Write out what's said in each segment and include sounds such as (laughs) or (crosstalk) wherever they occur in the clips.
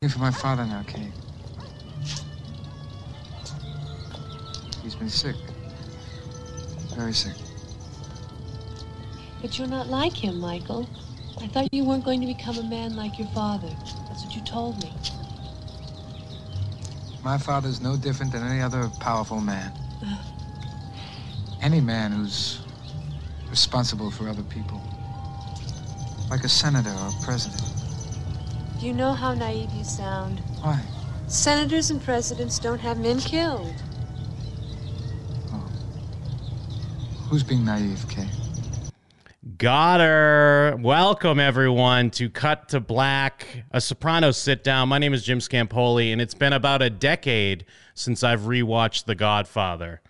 Looking for my father now, Kay. He's been sick. Very sick. But you're not like him, Michael. I thought you weren't going to become a man like your father. That's what you told me. My father's no different than any other powerful man. (sighs) Any man who's responsible for other people. Like a senator or a president. Do you know how naive you sound? Why? Senators and presidents don't have men killed. Oh. Who's being naive, Kay? Got her. Welcome, everyone, to Cut to Black, a Soprano sit down. My name is Jim Scampoli, and it's been about a decade since I've rewatched The Godfather.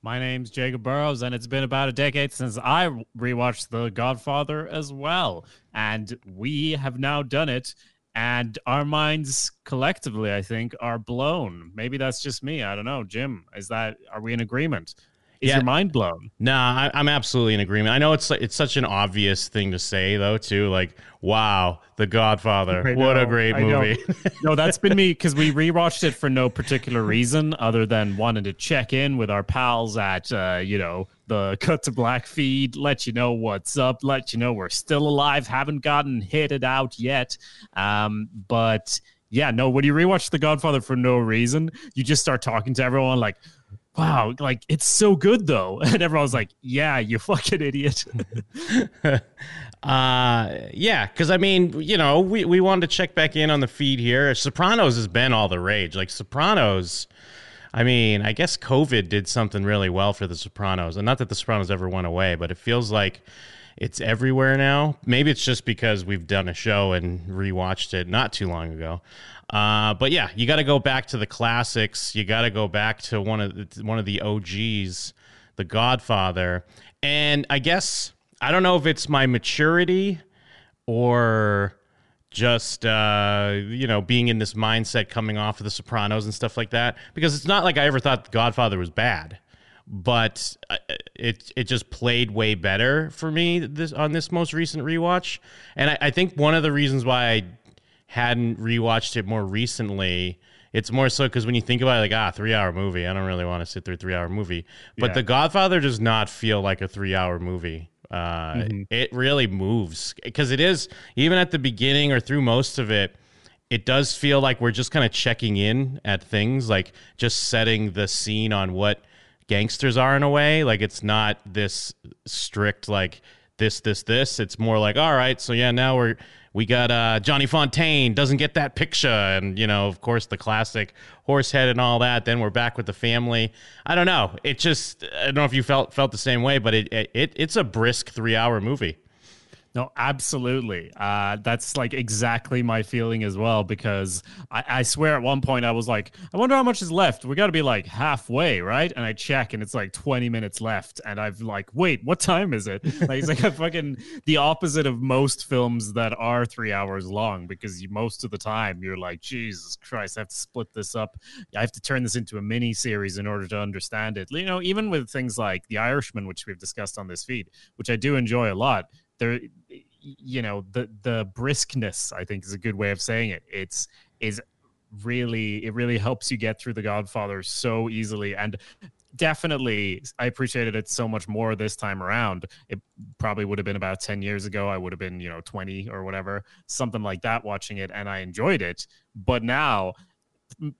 My name's Jacob Burrows, and it's been about a decade since I rewatched The Godfather as well. And we have now done it, and our minds collectively, I think, are blown. Maybe that's just me. I don't know. Jim, is that, are we in agreement? Is Yeah. your mind blown? Nah, I, I'm absolutely in agreement. I know it's it's such an obvious thing to say, though, too. Like, wow, The Godfather. I what a great movie. (laughs) no, that's been me because we rewatched it for no particular reason other than wanting to check in with our pals at, uh, you know, the Cut to Black feed, let you know what's up, let you know we're still alive, haven't gotten hit it out yet. Um, but yeah, no, when you rewatch The Godfather for no reason, you just start talking to everyone like, wow, like it's so good though. (laughs) And everyone's like, yeah, you (laughs) fucking idiot. (laughs) Uh, yeah, because I mean, you know, we, we wanted to check back in on the feed here. Sopranos has been all the rage. Like Sopranos, I mean, I guess COVID did something really well for the Sopranos, and not that the Sopranos ever went away, but it feels like it's everywhere now. Maybe it's just because we've done a show and rewatched it not too long ago. Uh, but yeah, you got to go back to the classics. You got to go back to one of the, one of the OGs, The Godfather, and I guess I don't know if it's my maturity or just uh, you know being in this mindset coming off of the sopranos and stuff like that because it's not like i ever thought godfather was bad but uh, it it just played way better for me this on this most recent rewatch. And I, I think one of the reasons why i hadn't rewatched it more recently it's more so because when you think about it, like ah three hour movie i don't really want to sit through a three hour movie. But Yeah. the godfather does not feel like a three hour movie uh, it really moves. Because it is even at the beginning or through most of it it does feel like we're just kind of checking in at things like just setting the scene on what gangsters are in a way. Like it's not this strict like this this this. It's more like all right so yeah now we're we got uh johnny fontane doesn't get that picture. And you know of course the classic horse head and all that. Then we're back with the family. I don't know. It just i don't know if you felt felt the same way but it, it it's a brisk three hour movie No, absolutely. Uh, that's like exactly my feeling as well. Because I, I swear at one point I was like, I wonder how much is left. We got to be like halfway, right? And I check and it's like 20 minutes left. And I've like, wait, what time is it? (laughs) Like, it's like a fucking the opposite of most films that are three hours long because you, most of the time you're like, Jesus Christ, I have to split this up. I have to turn this into a mini series in order to understand it. You know, even with things like The Irishman, which we've discussed on this feed, which I do enjoy a lot there you know the the briskness i think is a good way of saying it. It's is really it really helps you get through the godfather so easily. And definitely i appreciated it so much more this time around. It probably would have been about 10 years ago. I would have been you know 20 or whatever something like that watching it and i enjoyed it. But now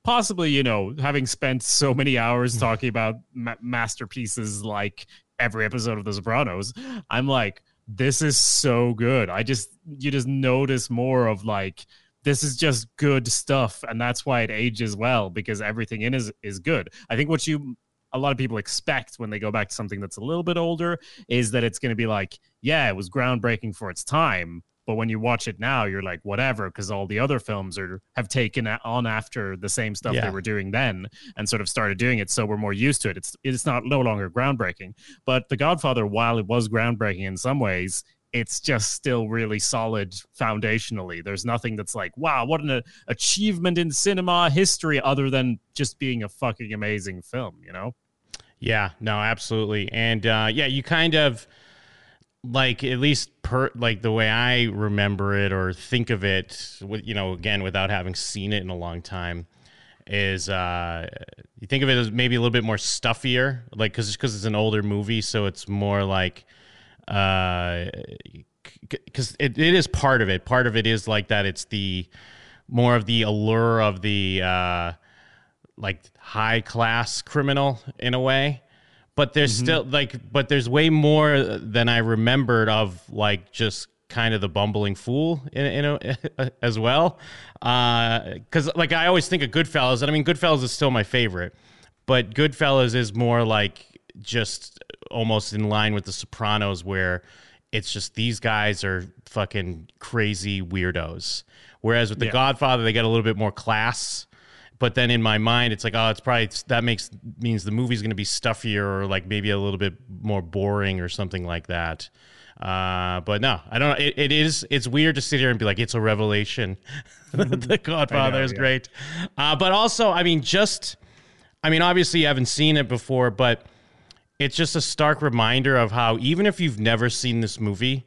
possibly you know having spent so many hours (laughs) talking about ma- masterpieces like every episode of the sopranos i'm like this is so good. I just you just notice more of like this is just good stuff and that's why it ages well because everything in is is good. I think what you a lot of people expect when they go back to something that's a little bit older is that it's going to be like yeah it was groundbreaking for its time but when you watch it now you're like whatever because all the other films are have taken on after the same stuff Yeah. they were doing then and sort of started doing it so we're more used to it it's it's not no longer groundbreaking but the godfather while it was groundbreaking in some ways it's just still really solid foundationally there's nothing that's like wow what an achievement in cinema history other than just being a fucking amazing film you know Yeah, no, absolutely. And uh, yeah, you kind of like at least per like the way I remember it or think of it, you know, again without having seen it in a long time, is uh, you think of it as maybe a little bit more stuffier, like because because it's an older movie, so it's more like uh, because it, it is part of it. Part of it is like that. It's the more of the allure of the uh, like high class criminal in a way but there's mm-hmm. still like but there's way more than i remembered of like just kind of the bumbling fool in, in a, (laughs) as well because uh, like i always think of goodfellas and i mean goodfellas is still my favorite but goodfellas is more like just almost in line with the sopranos where it's just these guys are fucking crazy weirdos whereas with the yeah. godfather they get a little bit more class but then in my mind it's like oh it's probably that makes means the movie's going to be stuffier or like maybe a little bit more boring or something like that. Uh, but no i don't know it, it is it's weird to sit here and be like it's a revelation. (laughs) The godfather know, is yeah. great. Uh, but also i mean just i mean obviously you haven't seen it before but it's just a stark reminder of how even if you've never seen this movie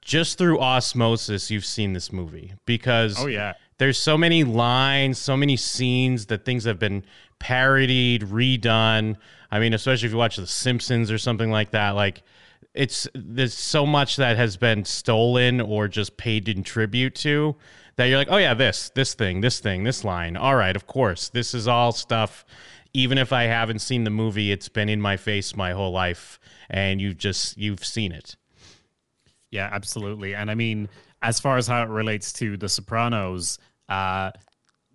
just through osmosis you've seen this movie. Because oh yeah there's so many lines, so many scenes that things have been parodied, redone. I mean, especially if you watch The Simpsons or something like that, like it's there's so much that has been stolen or just paid in tribute to that you're like, oh yeah, this, this thing, this thing, this line. All right, of course, this is all stuff. Even if I haven't seen the movie, it's been in my face my whole life, and you've just you've seen it. Yeah, absolutely. And I mean, as far as how it relates to The Sopranos, uh,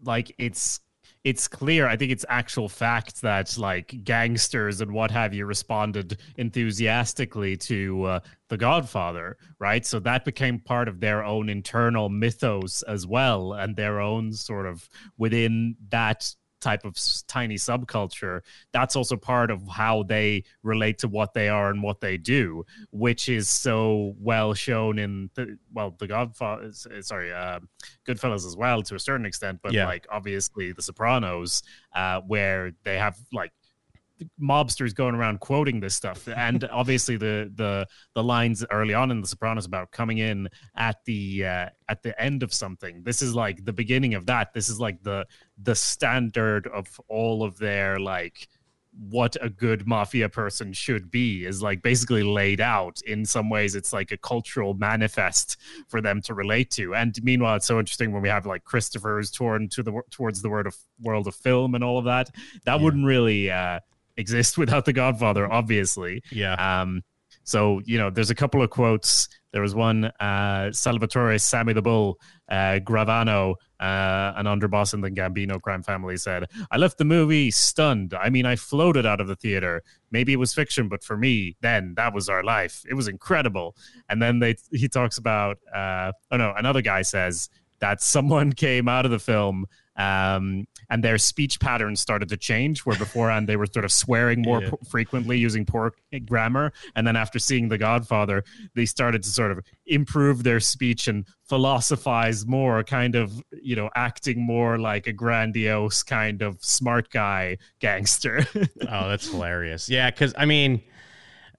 like it's it's clear i think it's actual fact that like gangsters and what have you responded enthusiastically to uh, the godfather right? So that became part of their own internal mythos as well and their own sort of within that type of tiny subculture, that's also part of how they relate to what they are and what they do, which is so well shown in the well, the Godfather, sorry, uh, Goodfellas as well to a certain extent, but yeah. like obviously the Sopranos, uh, where they have like mobsters going around quoting this stuff. And (laughs) obviously the the the lines early on in the sopranos about coming in at the uh, at the end of something. This is like the beginning of that. This is like the the standard of all of their like what a good mafia person should be is like basically laid out. In some ways it's like a cultural manifest for them to relate to. And meanwhile it's so interesting when we have like christopher's torn to the towards the world of world of film and all of that. That yeah. wouldn't really uh exist (laughs) without the Godfather, obviously. Yeah. Um, so you know, there's a couple of quotes. There was one uh, Salvatore Sammy the Bull uh, Gravano, uh, an underboss in the Gambino crime family, said, "I left the movie stunned. I mean, I floated out of the theater. Maybe it was fiction, but for me, then that was our life. It was incredible." And then they he talks about, uh, oh no, another guy says that someone (laughs) came out of the film um, and their speech patterns started to change where beforehand they were sort of swearing more (laughs) yeah. p- frequently using poor grammar. And then after seeing the godfather they started to sort of improve their speech and philosophize more kind of you know acting more like a grandiose kind of smart guy gangster. (laughs) Oh that's hilarious. Yeah because i mean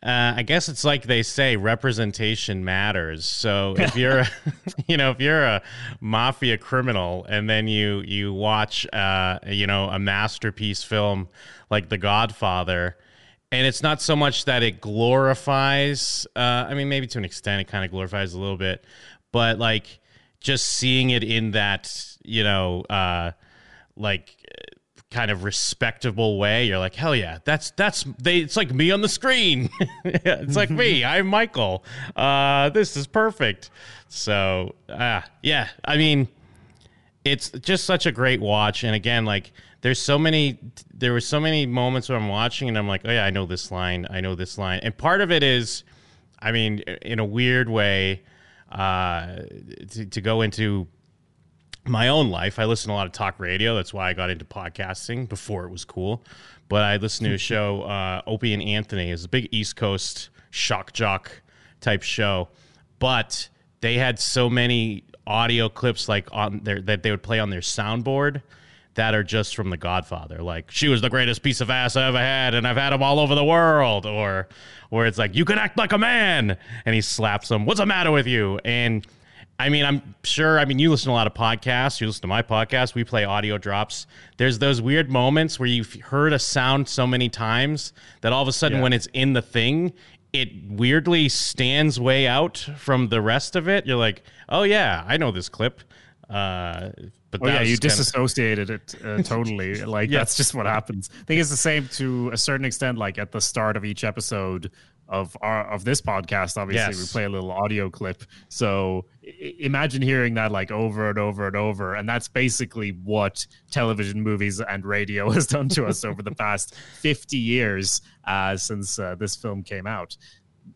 uh, I guess it's like they say, representation matters. So (laughs) if you're, (laughs) you know, if you're a mafia criminal and then you you watch, uh, you know, a masterpiece film like The Godfather, and it's not so much that it glorifies. Uh, I mean, maybe to an extent, it kind of glorifies a little bit, but like just seeing it in that, you know, uh, like kind of respectable way, you're like, hell yeah, that's that's they. It's like me on the screen. (laughs) it's like me. (laughs) I'm Michael. Uh, this is perfect. So uh, yeah, I mean, it's just such a great watch. And again, like there's so many there were so many moments where I'm watching and I'm like, oh yeah, I know this line, I know this line. And part of it is, I mean, in a weird way, uh, to, to go into my own life, I listen to a lot of talk radio. That's why I got into podcasting before it was cool. But I listened to a show, uh, Opie and Anthony. is a big East Coast shock jock type show. But they had so many audio clips like on their that they would play on their soundboard that are just from The Godfather. Like she was the greatest piece of ass I ever had, and I've had them all over the world. Or where it's like you can act like a man, and he slaps him. What's the matter with you? And I mean, I'm sure. I mean, you listen to a lot of podcasts. You listen to my podcast. We play audio drops. There's those weird moments where you've heard a sound so many times that all of a sudden, Yeah. when it's in the thing, it weirdly stands way out from the rest of it. You're like, oh yeah, I know this clip. Uh, but Oh yeah, you disassociated it uh, (laughs) totally. Like that's just what happens. I think it's the same to a certain extent. Like at the start of each episode of our of this podcast, obviously we play a little audio clip. So i- imagine hearing that like over and over and over, and that's basically what television, movies, and radio (laughs) has done to us over the past fifty years uh, since uh, this film came out.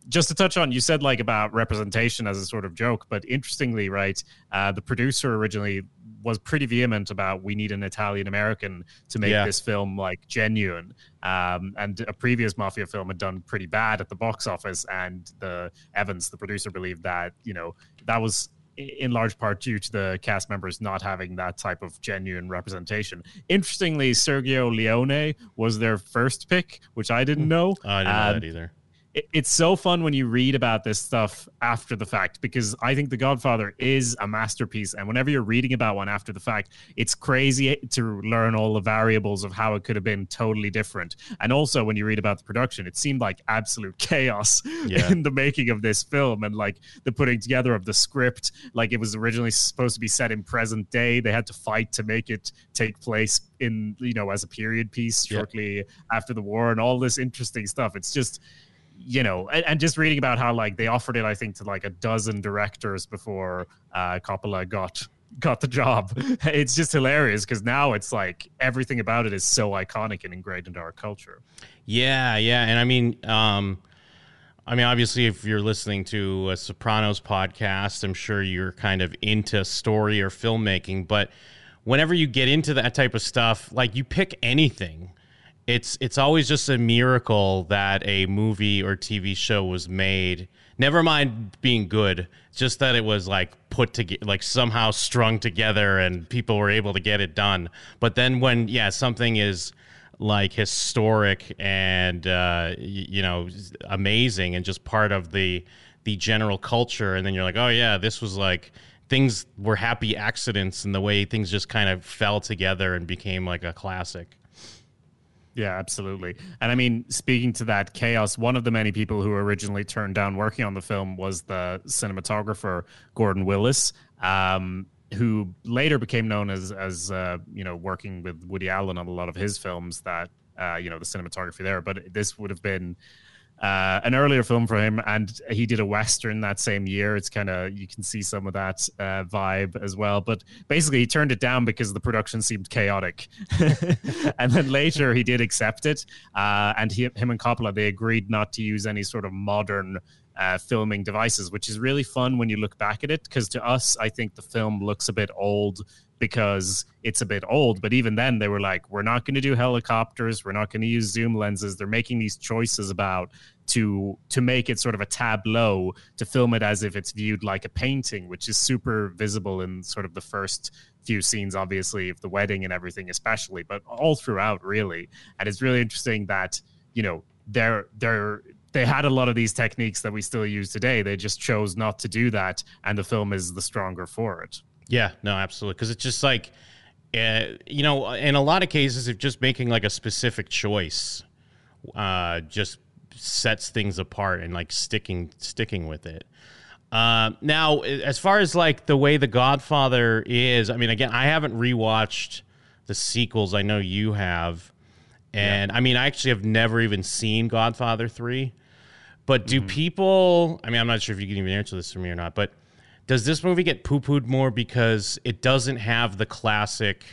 Just to touch on, you said like about representation as a sort of joke, but interestingly, right, uh, the producer originally was pretty vehement about we need an Italian American to make Yeah. this film like genuine. Um, and a previous mafia film had done pretty bad at the box office, and the Evans, the producer, believed that you know that was in large part due to the cast members not having that type of genuine representation. Interestingly, Sergio Leone was their first pick, which I didn't know. Oh, I didn't know Um, that either. It- it's so fun when you read about this stuff after the fact because I think The Godfather is a masterpiece. And whenever you're reading about one after the fact, it's crazy to learn all the variables of how it could have been totally different. And also, when you read about the production, it seemed like absolute chaos (laughs) Yeah. in the making of this film and like the putting together of the script. Like it was originally supposed to be set in present day, they had to fight to make it take place in, you know, as a period piece Yeah. shortly after the war and all this interesting stuff. It's just you know, and, and just reading about how like they offered it, I think, to like a dozen directors before uh, Coppola got got the job. (laughs) It's just hilarious because now it's like everything about it is so iconic and ingrained into our culture. Yeah, yeah, and I mean, um, I mean, obviously, if you're listening to a Sopranos podcast, I'm sure you're kind of into story or filmmaking. But whenever you get into that type of stuff, like you pick anything, it's it's always just a miracle that a movie or TV show was made. Never mind being good, just that it was like put together, like somehow strung together, and people were able to get it done. But then when yeah, something is like historic and uh, you know amazing and just part of the the general culture and then you're like oh yeah this was like things were happy accidents and the way things just kind of fell together and became like a classic Yeah, absolutely. And I mean, speaking to that chaos, one of the many people who originally turned down working on the film was the cinematographer Gordon Willis, um, who later became known as as uh, you know working with Woody Allen on a lot of his films. That uh, you know the cinematography there, but this would have been. Uh, an earlier film for him, and he did a western that same year. It's kind of you can see some of that uh, vibe as well. But basically, he turned it down because the production seemed chaotic. (laughs) and then later, he did accept it, uh, and he, him and Coppola they agreed not to use any sort of modern uh, filming devices, which is really fun when you look back at it. Because to us, I think the film looks a bit old because it's a bit old. But even then, they were like, we're not going to do helicopters. We're not going to use zoom lenses. They're making these choices about to to make it sort of a tableau to film it as if it's viewed like a painting, which is super visible in sort of the first few scenes, obviously, of the wedding and everything, especially, but all throughout, really. And it's really interesting that you know they're they're they had a lot of these techniques that we still use today. They just chose not to do that, and the film is the stronger for it. Yeah, no, absolutely. Because it's just like, uh, you know, in a lot of cases, if just making like a specific choice, uh, just sets things apart and like sticking sticking with it. Uh, now, as far as like the way The Godfather is, I mean, again, I haven't rewatched the sequels. I know you have, and I mean, I actually have never even seen Godfather three. But do people? I mean, I'm not sure if you can even answer this for me or not. But does this movie get poo pooed more because it doesn't have the classic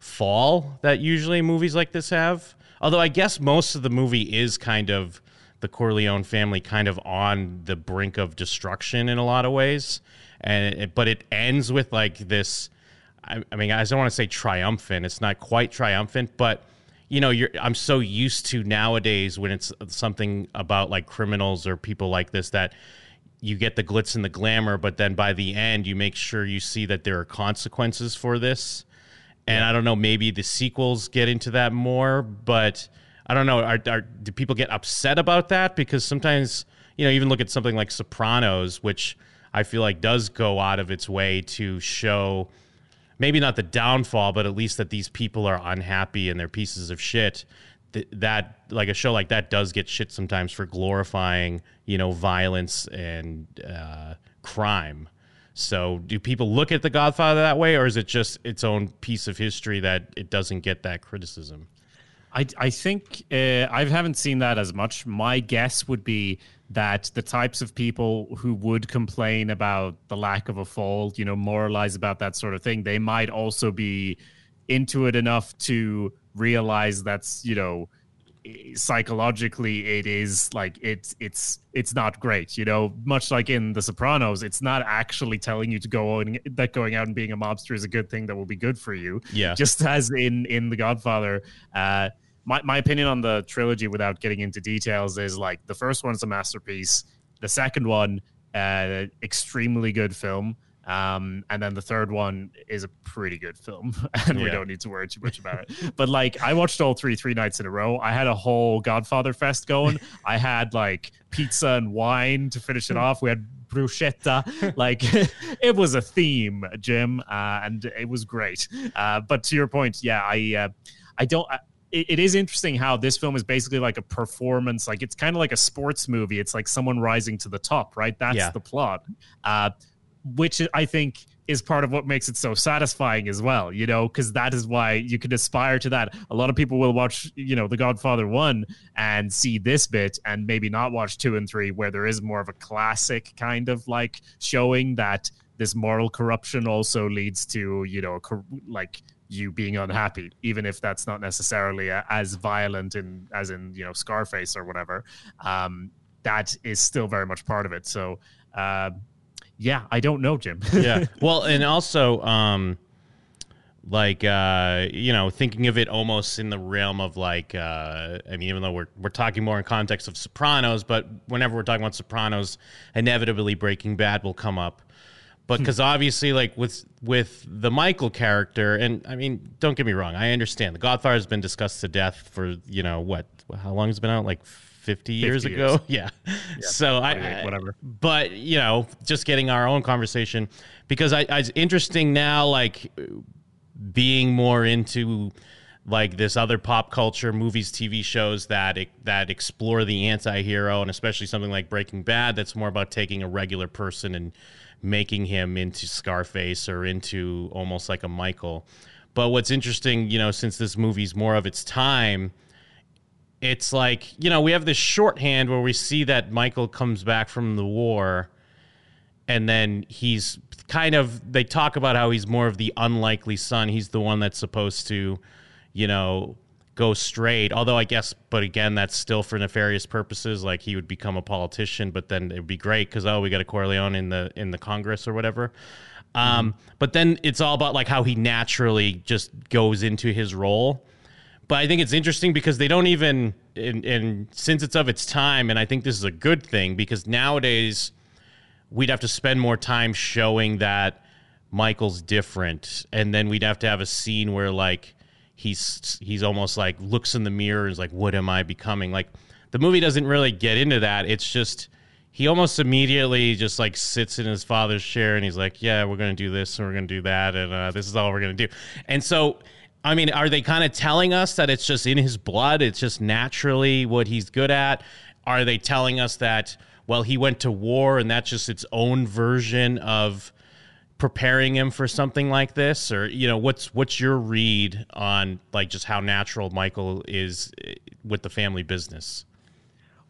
fall that usually movies like this have? Although I guess most of the movie is kind of the Corleone family kind of on the brink of destruction in a lot of ways, and it, but it ends with like this. I, I mean, I don't want to say triumphant. It's not quite triumphant, but you know, I'm so used to nowadays when it's something about like criminals or people like this that you get the glitz and the glamour, but then by the end you make sure you see that there are consequences for this. and I don't know, maybe the sequels get into that more, but I don't know. Are, are do people get upset about that? Because sometimes, you know, even look at something like Sopranos, which I feel like does go out of its way to show maybe not the downfall, but at least that these people are unhappy and they're pieces of shit. Th- that like a show like that does get shit sometimes for glorifying, you know, violence and uh, crime. So, do people look at The Godfather that way, or is it just its own piece of history that it doesn't get that criticism? I, I think uh, I haven't seen that as much. My guess would be that the types of people who would complain about the lack of a fall, you know, moralize about that sort of thing, they might also be into it enough to realize that's, you know, psychologically it is like it's it's it's not great you know? Much like in the sopranos it's not actually telling you to go on that going out and being a mobster is a good thing that will be good for you. Yeah. Just as in in the godfather uh my, my opinion on the trilogy without getting into details is like the first one's a masterpiece. The second one uh extremely good film um, and then the third one is a pretty good film, (laughs) and yeah. we don't need to worry too much about it. (laughs) But like, I watched all three three nights in a row. I had a whole Godfather fest going. (laughs) I had like pizza and wine to finish it off. We had bruschetta. like, it was a theme, Jim, uh, and it was great. Uh, but to your point, yeah, I uh, I don't. I, it is interesting how this film is basically like a performance like it's kind of like a sports movie it's like someone rising to the top right that's yeah. the plot uh, which I think is part of what makes it so satisfying as well, you know, because that is why you can aspire to that. A lot of people will watch, you know, The Godfather 1 and see this bit and maybe not watch 2 and 3, where there is more of a classic kind of like showing that this moral corruption also leads to, you know, like you being unhappy, even if that's not necessarily as violent in as in, you know, Scarface or whatever. Um, that is still very much part of it. So, uh, yeah, I don't know, Jim. (laughs) yeah. Well, and also, um, like uh, you know, thinking of it almost in the realm of like, uh, I mean, even though we're we're talking more in context of Sopranos, but whenever we're talking about Sopranos, inevitably Breaking Bad will come up. But because hmm. obviously, like with with the Michael character, and I mean, don't get me wrong, I understand the Godfather has been discussed to death for you know what, how long has it been out? Like 50 years 50 ago. Years. (laughs) Yeah. yeah. So I, whatever. But, you know, just getting our own conversation because I, I, it's interesting now, like being more into like this other pop culture movies, TV shows that that explore the anti-hero and especially something like Breaking Bad that's more about taking a regular person and making him into Scarface or into almost like a Michael. But what's interesting, you know, since this movie's more of its time, it's like you know we have this shorthand where we see that Michael comes back from the war, and then he's kind of they talk about how he's more of the unlikely son. He's the one that's supposed to, you know, go straight. Although I guess, but again, that's still for nefarious purposes. Like he would become a politician, but then it would be great because oh, we got a Corleone in the in the Congress or whatever. Um, mm-hmm. But then it's all about like how he naturally just goes into his role but I think it's interesting because they don't even, and, and since it's of its time, and I think this is a good thing because nowadays we'd have to spend more time showing that Michael's different, and then we'd have to have a scene where like he's he's almost like looks in the mirror and is like, "What am I becoming?" Like the movie doesn't really get into that. It's just he almost immediately just like sits in his father's chair and he's like, "Yeah, we're gonna do this and we're gonna do that, and uh, this is all we're gonna do." And so I mean, are they kind of telling us that it's just in his blood? It's just naturally what he's good at? Are they telling us that, well, he went to war and that's just its own version of preparing him for something like this? Or, you know, what's what's your read on like just how natural Michael is eh, with the family business?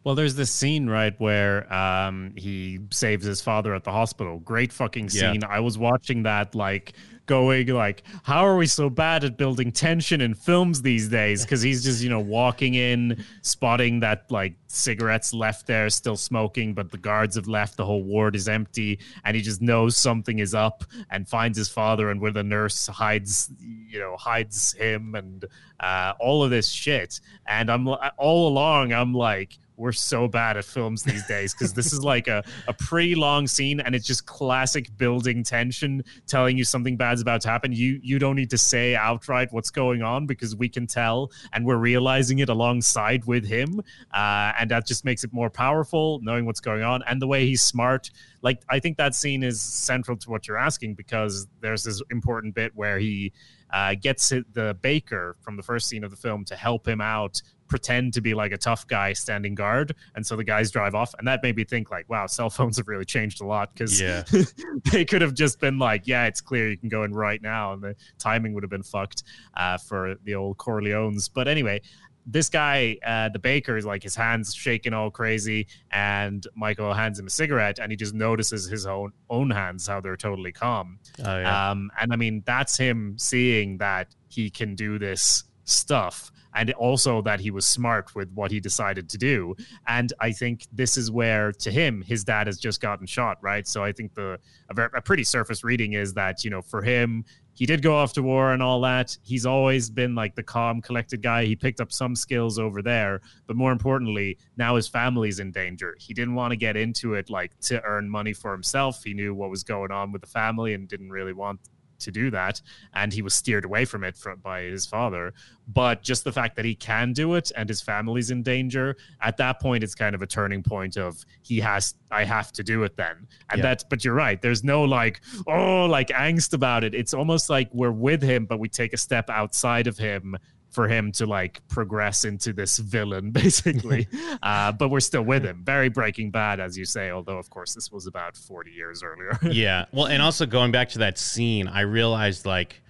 Well, there's this scene right where um, he saves his father at the hospital. Great fucking scene. Yeah. I was watching that like going like, how are we so bad at building tension in films these days? Because he's just, you know, walking in, spotting that like cigarettes left there, still smoking, but the guards have left, the whole ward is empty, and he just knows something is up and finds his father, and where the nurse hides, you know, hides him and uh, all of this shit. And I'm all along, I'm like, we're so bad at films these days because this is like a, a pretty long scene and it's just classic building tension, telling you something bad's about to happen. You you don't need to say outright what's going on because we can tell and we're realizing it alongside with him, uh, and that just makes it more powerful knowing what's going on and the way he's smart. Like I think that scene is central to what you're asking because there's this important bit where he uh, gets the baker from the first scene of the film to help him out pretend to be like a tough guy standing guard and so the guys drive off and that made me think like wow cell phones have really changed a lot because Yeah. (laughs) they could have just been like yeah it's clear you can go in right now and the timing would have been fucked uh, for the old corleones but anyway this guy uh, the baker is like his hands shaking all crazy and michael hands him a cigarette and he just notices his own own hands how they're totally calm Oh, yeah. um, and I mean, that's him seeing that he can do this stuff and also that he was smart with what he decided to do. And I think this is where, to him, his dad has just gotten shot, right? So I think the a, ver- a pretty surface reading is that, you know, for him, he did go off to war and all that. He's always been like the calm, collected guy. He picked up some skills over there, but more importantly, now his family's in danger. He didn't want to get into it like to earn money for himself. He knew what was going on with the family and didn't really want to do that and he was steered away from it by his father. But just the fact that he can do it and his family's in danger at that point it's kind of a turning point of he has i have to do it then. And Yeah. that's but you're right there's no like oh like angst about it. It's almost like we're with him but we take a step outside of him for him to like progress into this villain (laughs) basically. (laughs) Uh, but we're still with him. Very breaking bad as you say although of course this was about 40 years earlier. (laughs) Yeah. Well, and also going back to that scene, I realized like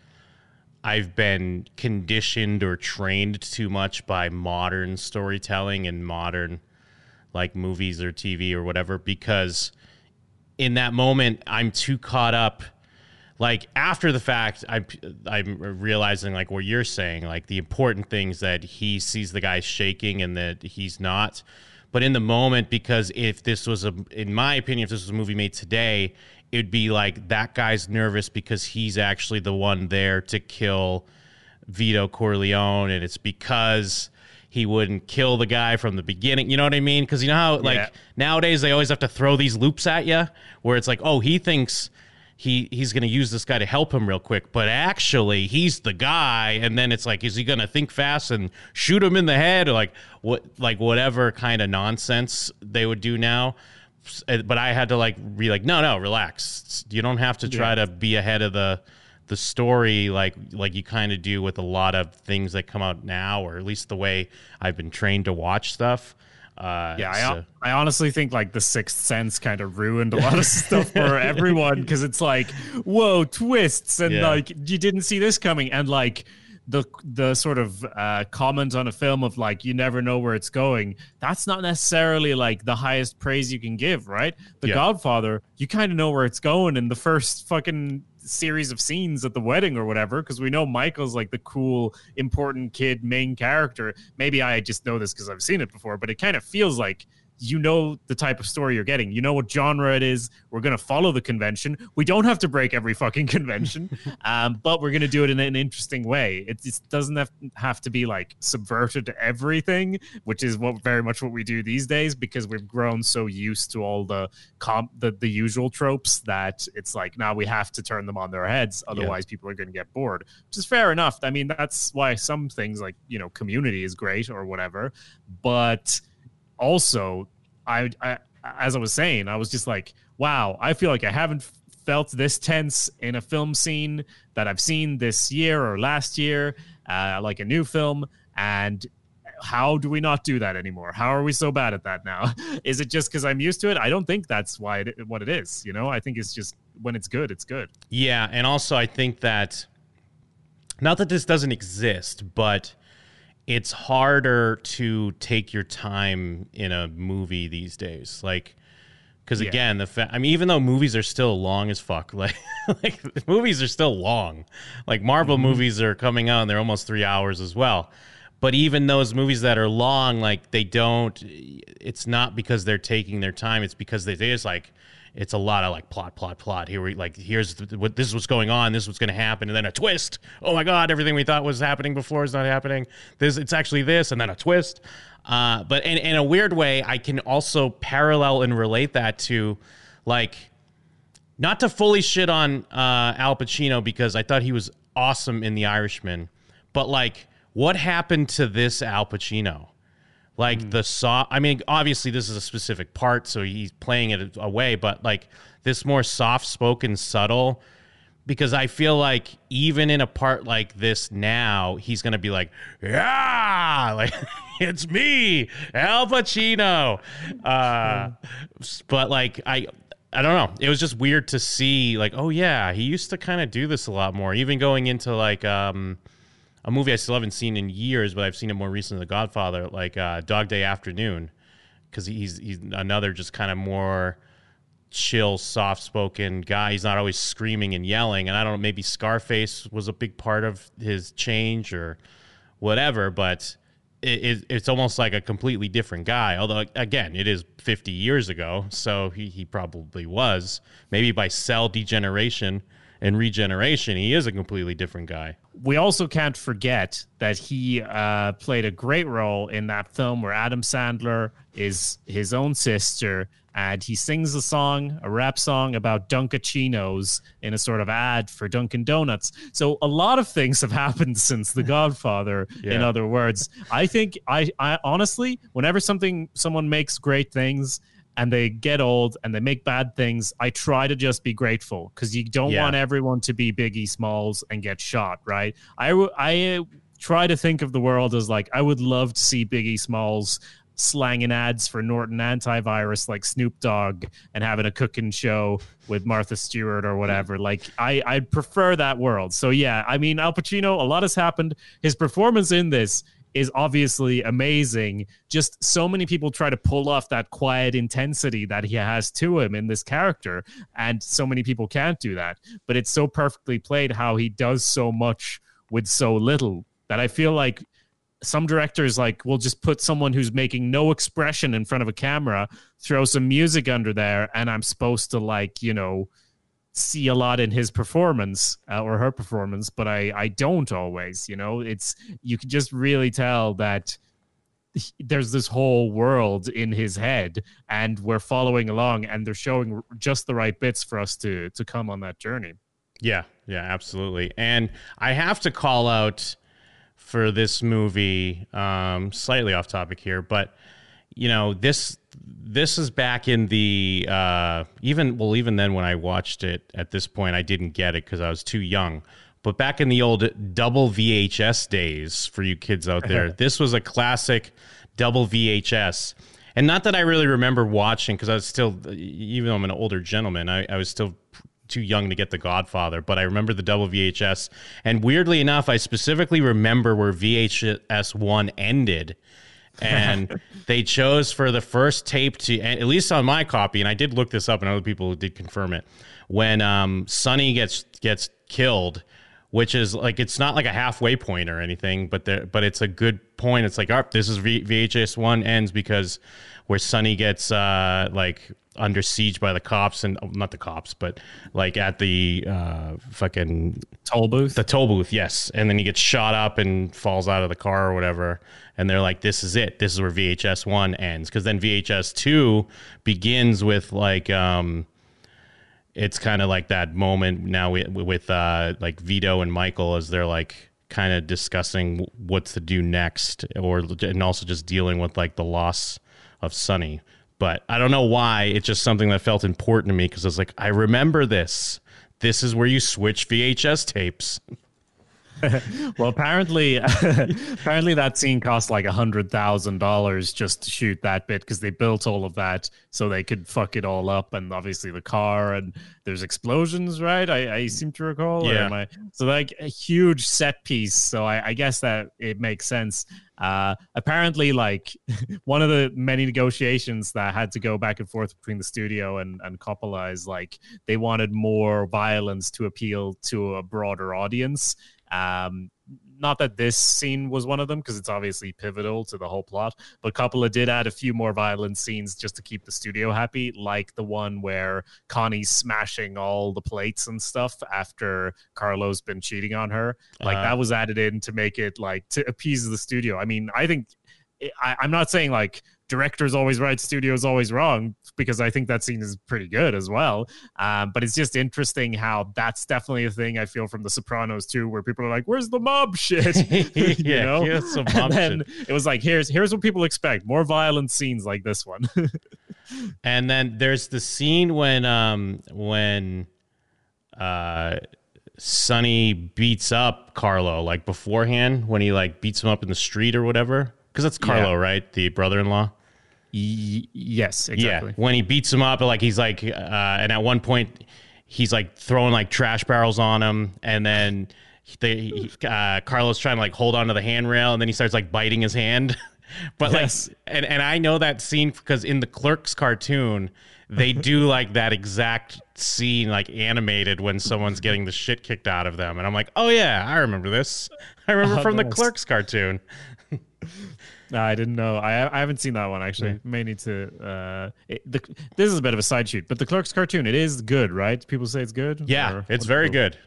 I've been conditioned or trained too much by modern storytelling and modern like movies or TV or whatever because in that moment I'm too caught up like after the fact I'm I'm realizing like what you're saying like the important things that he sees the guy shaking and that he's not but in the moment because if this was a in my opinion if this was a movie made today it'd be like that guy's nervous because he's actually the one there to kill Vito Corleone and it's because he wouldn't kill the guy from the beginning. You know what I mean? Because you know how like Yeah. nowadays they always have to throw these loops at you where it's like, oh, he thinks he he's going to use this guy to help him real quick, but actually he's the guy. And then it's like, is he going to think fast and shoot him in the head or like what like whatever kind of nonsense they would do now? Uh, But I had to like be like, no, no, relax. You don't have to try to be ahead of the the story like like you kind of do with a lot of things that come out now, or at least the way I've been trained to watch stuff. Uh, Yeah, I, so- I honestly think like the Sixth Sense kind of ruined a lot of (laughs) stuff for everyone because it's like, whoa, twists, and Yeah. like you didn't see this coming, and like the the sort of uh, comment on a film of like you never know where it's going. That's not necessarily like the highest praise you can give, right? The Yeah. Godfather, you kind of know where it's going in the first fucking series of scenes at the wedding or whatever because we know Michael's like the cool important kid main character. Maybe I just know this because I've seen it before but it kind of feels like you know the type of story you're getting. You know what genre it is. We're going to follow the convention. We don't have to break every fucking (laughs) convention um, but we're going to do it in an interesting way. It, it doesn't have, have to be like subverted to everything which is what very much what we do these days because we've grown so used to all the comp the, the usual tropes that it's like now we have to turn them on their heads. Otherwise people are going to get bored which is fair enough. I mean that's why some things like you know community is great or whatever but also I, I as i was saying i was just like wow i feel like i haven't felt this tense in a film scene that i've seen this year or last year uh, like a new film. And how do we not do that anymore? How are we so bad at that now? (laughs) Is it just because i'm used to it? I don't think that's why it, what it is you know? I think it's just when it's good it's good. Yeah, and also I think that not that this doesn't exist, but it's harder to take your time in a movie these days. Like because Yeah. again, the fa- I mean, even though movies are still long as fuck, (laughs) like like movies are still long. Like Marvel mm-hmm. movies are coming out and they're almost three hours as well. But even those movies that are long, like they don't. It's not because they're taking their time. It's because they, they just like it's a lot of like plot, plot, plot. Here we like here's what this is what's going on. This is what's going to happen, and then a twist. Oh my god, everything we thought was happening before is not happening. This it's actually this, and then a twist. Uh, but in, in a weird way, I can also parallel and relate that to like not to fully shit on uh, Al Pacino because I thought he was awesome in The Irishman, but like what happened to this Al Pacino? Like mm. the saw. I mean, obviously this is a specific part, so he's playing it away. But like this more soft-spoken, subtle. Because I feel like even in a part like this now, he's gonna be like, "Yeah, like (laughs) it's me, Al Pacino." Uh, but like I, I don't know. It was just weird to see, like, oh yeah, he used to kind of do this a lot more. Even going into like, um, a movie I still haven't seen in years, but I've seen it more recently, The Godfather, like uh, Dog Day Afternoon, because he's he's another just kind of more chill, soft spoken guy. He's not always screaming and yelling. And I don't know, maybe Scarface was a big part of his change or whatever, but it, it, it's almost like a completely different guy. Although, again, it is 50 years ago, so he, he probably was. Maybe by cell degeneration and regeneration, he is a completely different guy. We also can't forget that he uh, played a great role in that film where Adam Sandler is his own sister and he sings a song, a rap song about Dunkaccinos in a sort of ad for Dunkin' Donuts. So a lot of things have (laughs) happened since The Godfather. yeah. In other words, I think I, I honestly, whenever something someone makes great things, and they get old and they make bad things, I try to just be grateful because you don't yeah. want everyone to be Biggie Smalls and get shot, right? I, I uh, try to think of the world as like, I would love to see Biggie Smalls slanging ads for Norton antivirus like Snoop Dogg and having a cooking show with Martha Stewart or whatever. Mm. Like I I prefer that world. So yeah, I mean Al Pacino, a lot has happened. His performance in this is obviously amazing. Just so many people try to pull off that quiet intensity that he has to him in this character, and so many people can't do that. But it's so perfectly played how he does so much with so little that I feel like some directors like will just put someone who's making no expression in front of a camera, throw some music under there, and I'm supposed to like, you know, see a lot in his performance uh, or her performance, but I I don't always. You know, it's you can just really tell that there's this whole world in his head and we're following along and they're showing just the right bits for us to to come on that journey yeah yeah absolutely and i have to call out for this movie um slightly off topic here but you know this this is back in the uh, even well even then when I watched it at this point I didn't get it because I was too young. But back in the old double VHS days for you kids out there, this was a classic double VHS. And not that I really remember watching because I was still, even though I'm an older gentleman, I, I was still too young to get The Godfather, but I remember the double VHS. And weirdly enough, I specifically remember where VHS 1 ended and (laughs) they chose for the first tape to at least on my copy and i did look this up and other people did confirm it when um, sonny gets gets killed which is like it's not like a halfway point or anything but there but it's a good point. It's like oh this is v- vhs 1 ends because where sonny gets uh like under siege by the cops and oh, not the cops, but like at the uh, fucking toll booth. The toll booth, yes. And then he gets shot up and falls out of the car or whatever. And they're like, "This is it. This is where VHS one ends." Because then VHS two begins with like, um, it's kind of like that moment now with, with uh, like Vito and Michael as they're like kind of discussing what's to do next, or and also just dealing with like the loss of Sonny. but I don't know why. It's just something that felt important to me because I was like, I remember this. This is where you switch VHS tapes. (laughs) (laughs) well, apparently, (laughs) apparently that scene cost like a hundred thousand dollars just to shoot that bit because they built all of that so they could fuck it all up, and obviously the car and there's explosions, right? I, I seem to recall. Yeah. I, so like a huge set piece. So I, I guess that it makes sense. Uh, apparently, like (laughs) one of the many negotiations that had to go back and forth between the studio and, and Coppola is like they wanted more violence to appeal to a broader audience. Um, not that this scene was one of them because it's obviously pivotal to the whole plot, but Coppola did add a few more violent scenes just to keep the studio happy, like the one where Connie's smashing all the plates and stuff after Carlo's been cheating on her. Like Uh. that was added in to make it like to appease the studio. I mean, I think I, I'm not saying like director's always right, studio's always wrong, because I think that scene is pretty good as well. Um, but it's just interesting how that's definitely a thing I feel from The Sopranos too, where people are like, "Where's the mob shit?" (laughs) (laughs) you yeah, know? here's some mob shit. it was like, "Here's here's what people expect: more violent scenes like this one." (laughs) And then there's the scene when um when uh Sonny beats up Carlo like beforehand when he like beats him up in the street or whatever because that's Carlo Yeah. right the brother-in-law Y- yes, exactly. yeah when he beats him up like he's like uh and at one point he's like throwing like trash barrels on him and then they, uh, Carlos trying to like hold onto the handrail and then he starts like biting his hand (laughs) but Yes. like and and I know that scene because in the Clerks cartoon they do (laughs) like that exact scene like animated when someone's getting the shit kicked out of them and I'm like oh yeah I remember this I remember Oh, from the. Clerks cartoon (laughs) No, I didn't know. I I haven't seen that one actually. May need to. Uh, it, the, this is a bit of a side shoot, but the Clerks cartoon it is good, right? People say it's good. yeah Or- it's very good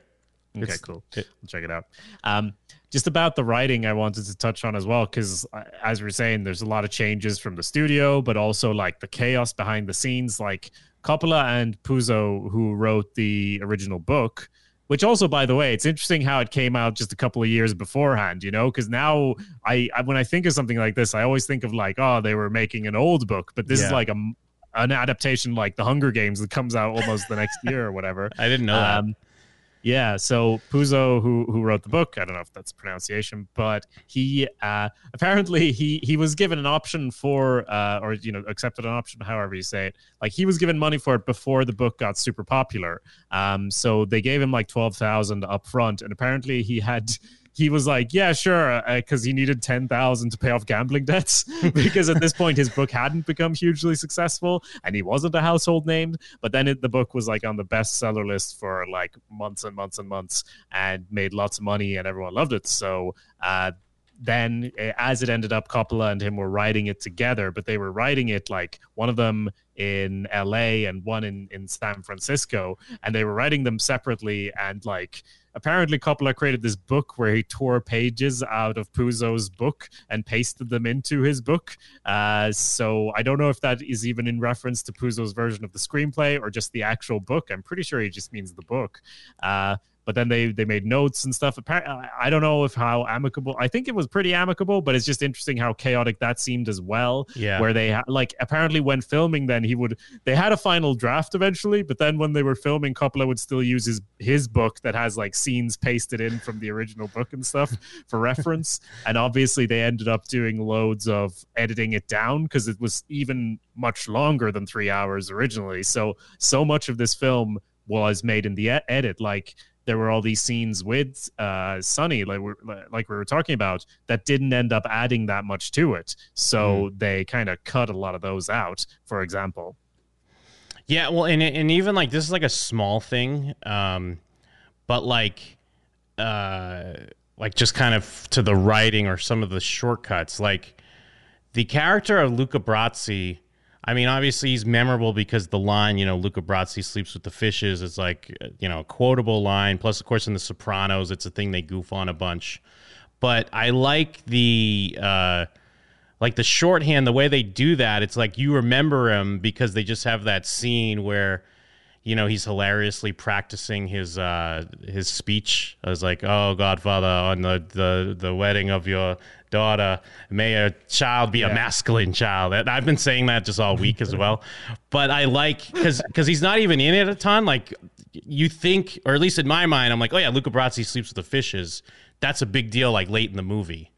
Okay, It's- cool. it- I'll check it out. Um, just about the writing, I wanted to touch on as well because, as we are saying, there's a lot of changes from the studio, but also like the chaos behind the scenes. Like Coppola and Puzo, who wrote the original book, which also, by the way, it's interesting how it came out just a couple of years beforehand. You know, because now I, I when I think of something like this, I always think of like, oh, they were making an old book, but this is like a an adaptation like the Hunger Games that comes out almost the next year or whatever. (laughs) I didn't know that Um, yeah, so Puzo, who who wrote the book, I don't know if that's pronunciation, but he uh, apparently he he was given an option for, uh, or you know, accepted an option, however you say it. Like he was given money for it before the book got super popular. Um, so they gave him like twelve thousand up front, and apparently he had. He was like, "Yeah, sure," because he needed ten thousand to pay off gambling debts. (laughs) because at this point, his book hadn't become hugely successful, and he wasn't a household name. But then it, the book was like on the bestseller list for like months and months and months, and made lots of money, and everyone loved it. So uh, then, eh, as it ended up, Coppola and him were writing it together, but they were writing it like one of them in LA and one in in San Francisco, and they were writing them separately, and like apparently Coppola created this book where he tore pages out of Puzo's book and pasted them into his book. Uh, so I don't know if that is even in reference to Puzo's version of the screenplay or just the actual book. I'm pretty sure he just means the book. Uh, but then they they made notes and stuff. Appar- I don't know if how amicable. I think it was pretty amicable, but it's just interesting how chaotic that seemed as well. Yeah. Where they like apparently when filming, then he would they had a final draft eventually, but then when they were filming, Coppola would still use his his book that has like scenes pasted in from the original book and stuff for reference. (laughs) and obviously, they ended up doing loads of editing it down because it was even much longer than three hours originally. So so much of this film was made in the edit, like there were all these scenes with uh Sonny like we like we were talking about that didn't end up adding that much to it. So they kind of cut a lot of those out for example. Yeah, well, and and even like this is like a small thing, um, but like, uh, like just kind of to the writing or some of the shortcuts, like the character of Luca Brasi. I mean, obviously he's memorable because the line, you know, Luca Brasi sleeps with the fishes is like, you know, a quotable line. Plus, of course, in The Sopranos, it's a thing they goof on a bunch. But I like the. Uh, like the shorthand, the way they do that, it's like you remember him because they just have that scene where, you know, he's hilariously practicing his uh his speech. I was like, "Oh, Godfather, on the the the wedding of your daughter, may a child be a masculine child." And I've been saying that just all week as well. But I like because because he's not even in it a ton. Like you think, or at least in my mind, I'm like, "Oh yeah, Luca Brasi sleeps with the fishes." That's a big deal. Like late in the movie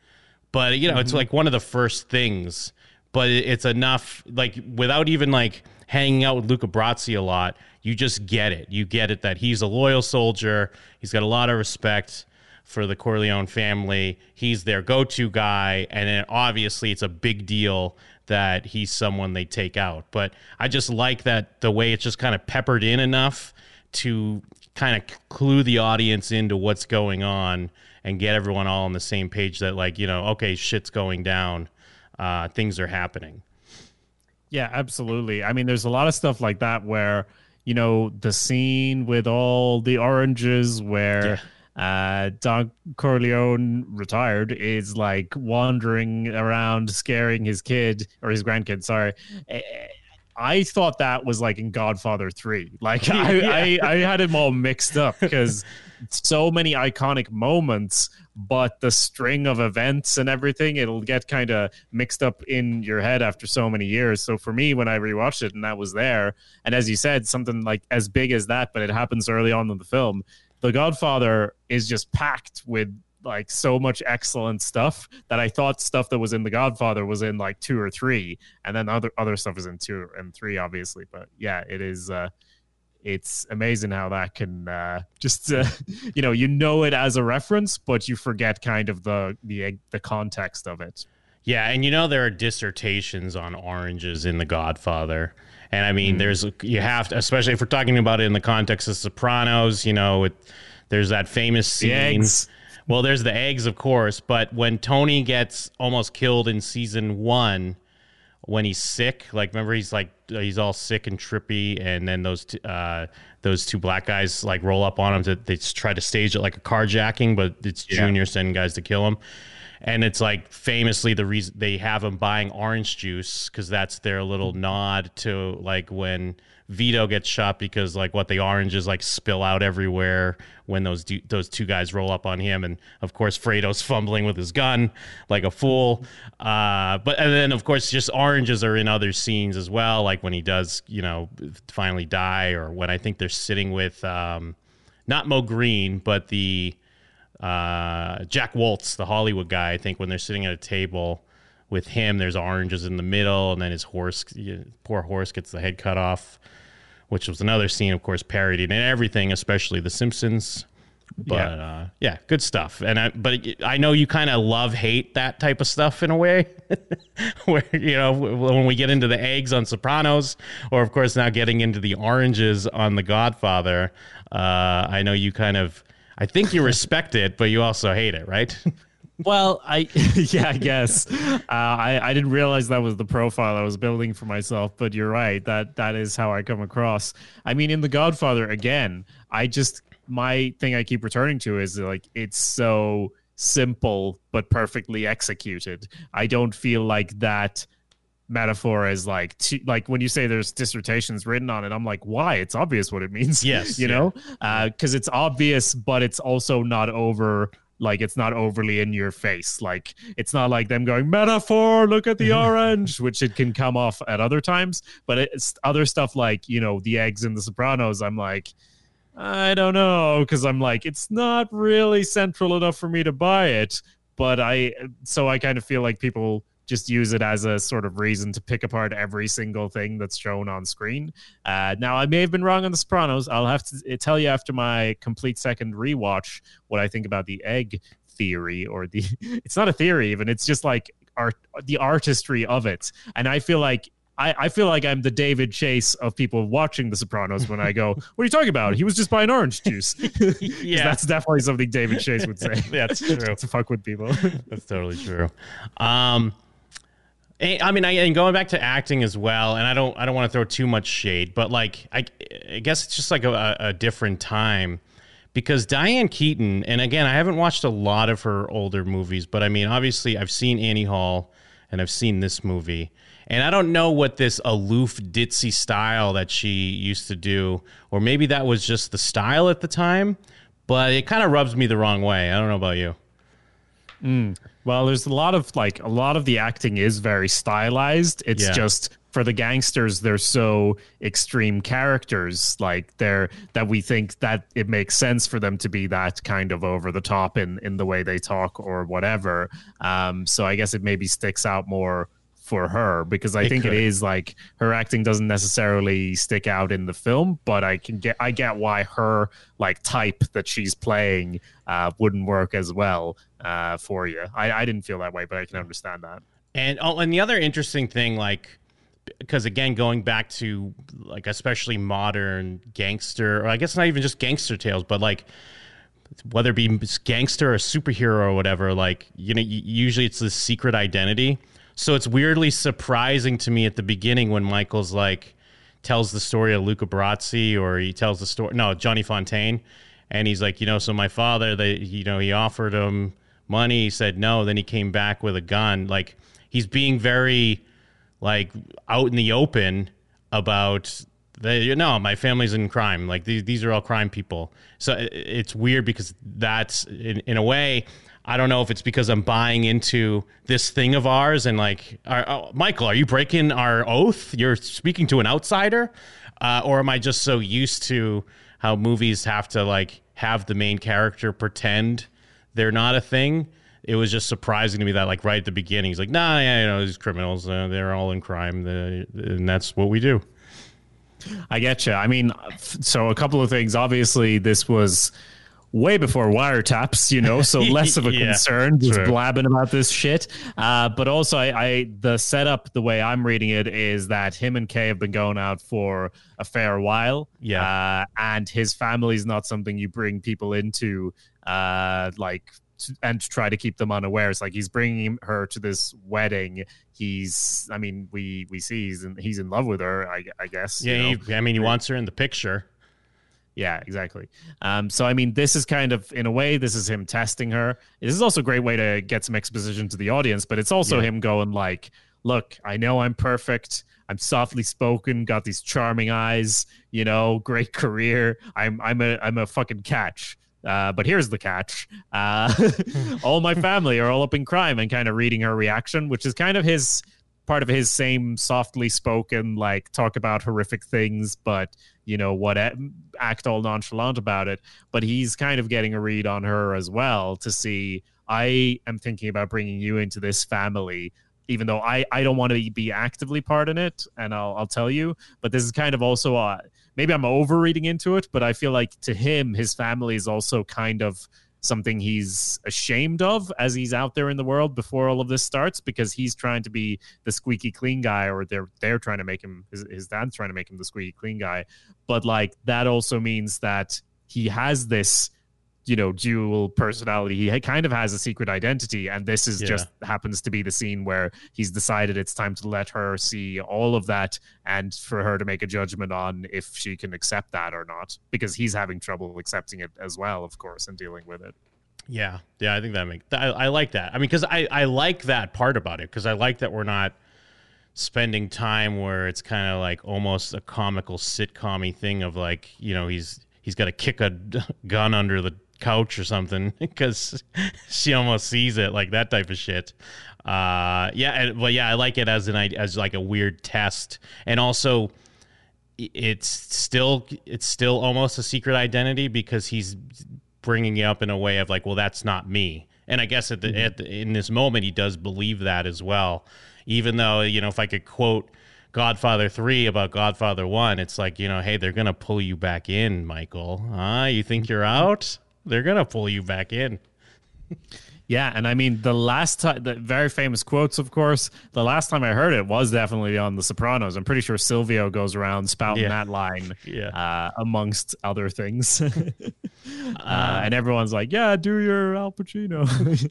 but you know it's mm-hmm. like one of the first things but it's enough like without even like hanging out with Luca Brasi a lot you just get it you get it that he's a loyal soldier he's got a lot of respect for the Corleone family he's their go-to guy and then obviously it's a big deal that he's someone they take out but I just like that the way it's just kind of peppered in enough to kind of clue the audience into what's going on and get everyone all on the same page that like you know okay shit's going down, uh, things are happening. Yeah, absolutely. I mean, there's a lot of stuff like that where you know the scene with all the oranges where. Uh, Don Corleone retired is like wandering around scaring his kid or his grandkid. Sorry, Eh, I thought that was like in Godfather Three. (laughs) Like I, (laughs) I, I had them all mixed up because (laughs) so many iconic moments, but the string of events and everything, it'll get kind of mixed up in your head after so many years. So for me, when I rewatched it and that was there, and as you said, something like as big as that, but it happens early on in the film. The Godfather is just packed with like so much excellent stuff that I thought stuff that was in The Godfather was in like two or three, and then other other stuff is in two and three, obviously. But yeah, it is. Uh, it's amazing how that can uh, just uh, (laughs) you know you know it as a reference, but you forget kind of the the the context of it. Yeah, and you know there are dissertations on oranges in The Godfather. And I mean, mm. there's you have to, especially if we're talking about it in the context of Sopranos. You know, it, there's that famous scene. Well, there's the eggs, of course, but when Tony gets almost killed in season one, when he's sick, like remember he's like he's all sick and trippy, and then those t- uh, those two black guys like roll up on him to they try to stage it like a carjacking, but it's yeah. Junior sending guys to kill him and it's like famously the reason they have him buying orange juice because that's their little nod to like when Vito gets shot because like what the oranges like spill out everywhere when those those two guys roll up on him, and of course Fredo's (laughs) fumbling with his gun like a fool. Uh, but and then of course just oranges are in other scenes as well, like when he does you know finally die, or when I think they're sitting with um, not Moe Greene but the uh, Jack Woltz, the Hollywood guy, I think when they're sitting at a table with him, there's oranges in the middle, and then his horse, poor horse, gets the head cut off, which was another scene, of course, parodied and everything, especially The Simpsons. But yeah, uh, yeah good stuff. And I, but I know you kind of love hate that type of stuff in a way, (laughs) where you know when we get into the eggs on Sopranos, or of course now getting into the oranges on The Godfather. Uh, I know you kind of I think you respect it, but you also hate it, right? well, I (laughs) (laughs) yeah, I guess uh, I I didn't realize that was the profile I was building for myself. But you're right that that is how I come across. I mean, in The Godfather, again, I just my thing I keep returning to is like it's so simple but perfectly executed. I don't feel like that metaphor as like to, like when you say there's dissertations written on it i'm like why? It's obvious what it means (laughs) yes you know? Because uh, it's obvious but it's also not over like it's not overly in your face. Like it's not like them going metaphor look at the (laughs) orange which it can come off at other times. But it's other stuff like you know the eggs and the sopranos i'm like i don't know because i'm like it's not really central enough for me to buy it. But i so i kind of feel like people just use it as a sort of reason to pick apart every single thing that's shown on screen. Uh, now, I may have been wrong on The Sopranos. I'll have to tell you after my complete second rewatch what I think about the egg theory or the. (laughs) It's not a theory even. It's just like art, the artistry of it, and I feel like I, I, feel like I'm the David Chase of people watching The Sopranos when I go, "What are you talking about? He was just buying orange juice." (laughs) (laughs) yeah, that's definitely something David Chase would say. that's true. to fuck with people. that's totally true. Um, I mean, I, and going back to acting as well, and I don't, I don't want to throw too much shade, but like, I, I guess it's just like a, a different time because Diane Keaton, and again, I haven't watched a lot of her older movies, but I mean, obviously, I've seen Annie Hall and I've seen this movie, and I don't know what this aloof, ditzy style that she used to do, or maybe that was just the style at the time, but it kind of rubs me the wrong way. I don't know about you. Mm. Well, there's a lot of like a lot of the acting is very stylized. It's yeah. just for the gangsters they're so extreme characters like they're that we think that it makes sense for them to be that kind of over the top in in the way they talk or whatever um so i guess it maybe sticks out more for her because I it think could. it is like her acting doesn't necessarily stick out in the film, but I can get I get why her like type that she's playing uh, wouldn't work as well uh, for you. I, I didn't feel that way, but I can understand that. And oh, and the other interesting thing, like because again, going back to like especially modern gangster, or I guess not even just gangster tales, but like whether it be gangster or superhero or whatever, like you know, usually it's this secret identity. So it's weirdly surprising to me at the beginning when Michael's like tells the story of Luca Brasi or he tells the story no Johnny Fontane and he's like, you know, so my father, they you know, he offered him money, he said no, then he came back with a gun. Like he's being very like out in the open about they, you know, my family's in crime. Like these, these are all crime people. So it's weird because that's in, in a way. I don't know if it's because I'm buying into this thing of ours and like, are, oh, Michael, are you breaking our oath? You're speaking to an outsider, uh, or am I just so used to how movies have to like have the main character pretend they're not a thing? It was just surprising to me that like right at the beginning, he's like, Nah, yeah, you know, these criminals, uh, they're all in crime, the, and that's what we do. I get you. I mean, so a couple of things. Obviously, this was way before wiretaps, you know, so (laughs) less of a yeah, concern just true. blabbing about this shit. Uh, but also, I, I, the setup, the way I'm reading it, is that him and Kay have been going out for a fair while. Yeah, uh, and his family is not something you bring people into, uh, like and try to keep them unaware. It's Like he's bringing her to this wedding. He's, I mean, we we see he's in, he's in love with her. I, I guess. Yeah, you know? he, I mean, he wants her in the picture. Yeah, exactly. Um, so I mean, this is kind of in a way, this is him testing her. This is also a great way to get some exposition to the audience, but it's also yeah. him going like, "Look, I know I'm perfect. I'm softly spoken, got these charming eyes, you know, great (laughs) career. I'm I'm a I'm a fucking catch." Uh, but here's the catch: uh, (laughs) all my (laughs) family are all up in crime, and kind of reading her reaction, which is kind of his part of his same softly spoken, like talk about horrific things, but you know what, act all nonchalant about it. But he's kind of getting a read on her as well to see. I am thinking about bringing you into this family even though I, I don't want to be actively part in it, and I'll, I'll tell you, but this is kind of also a, maybe I'm over reading into it, but I feel like to him, his family is also kind of something he's ashamed of as he's out there in the world before all of this starts because he's trying to be the squeaky clean guy or they're they're trying to make him his, his dad's trying to make him the squeaky clean guy. But like that also means that he has this you know dual personality. He kind of has a secret identity and this is yeah. just happens to be the scene where he's decided it's time to let her see all of that and for her to make a judgment on if she can accept that or not because he's having trouble accepting it as well of course and dealing with it. Yeah. Yeah i think that makes I, I like that. I mean because i i like that part about it because i like that we're not spending time where it's kind of like almost a comical sitcomy thing of like you know he's he's got to kick a (laughs) gun under the couch or something (laughs) because she almost sees it like that type of shit. Uh, yeah, but yeah, I like it as an as like a weird test, and also it's still it's still almost a secret identity because he's bringing it up in a way of like, well, that's not me. And I guess at the, mm-hmm. at the, in this moment, he does believe that as well. Even though you know, if I could quote Godfather 3 about Godfather 1, it's like, you know, hey, they're going to pull you back in, Michael. Huh? You think you're out? They're gonna pull you back in. Yeah, and I mean the last time, the very famous quotes, of course. The last time I heard it was definitely on The Sopranos. I'm pretty sure Silvio goes around spouting yeah. that line, yeah. uh, amongst other things. (laughs) uh, and everyone's like, "Yeah, do your Al Pacino." (laughs)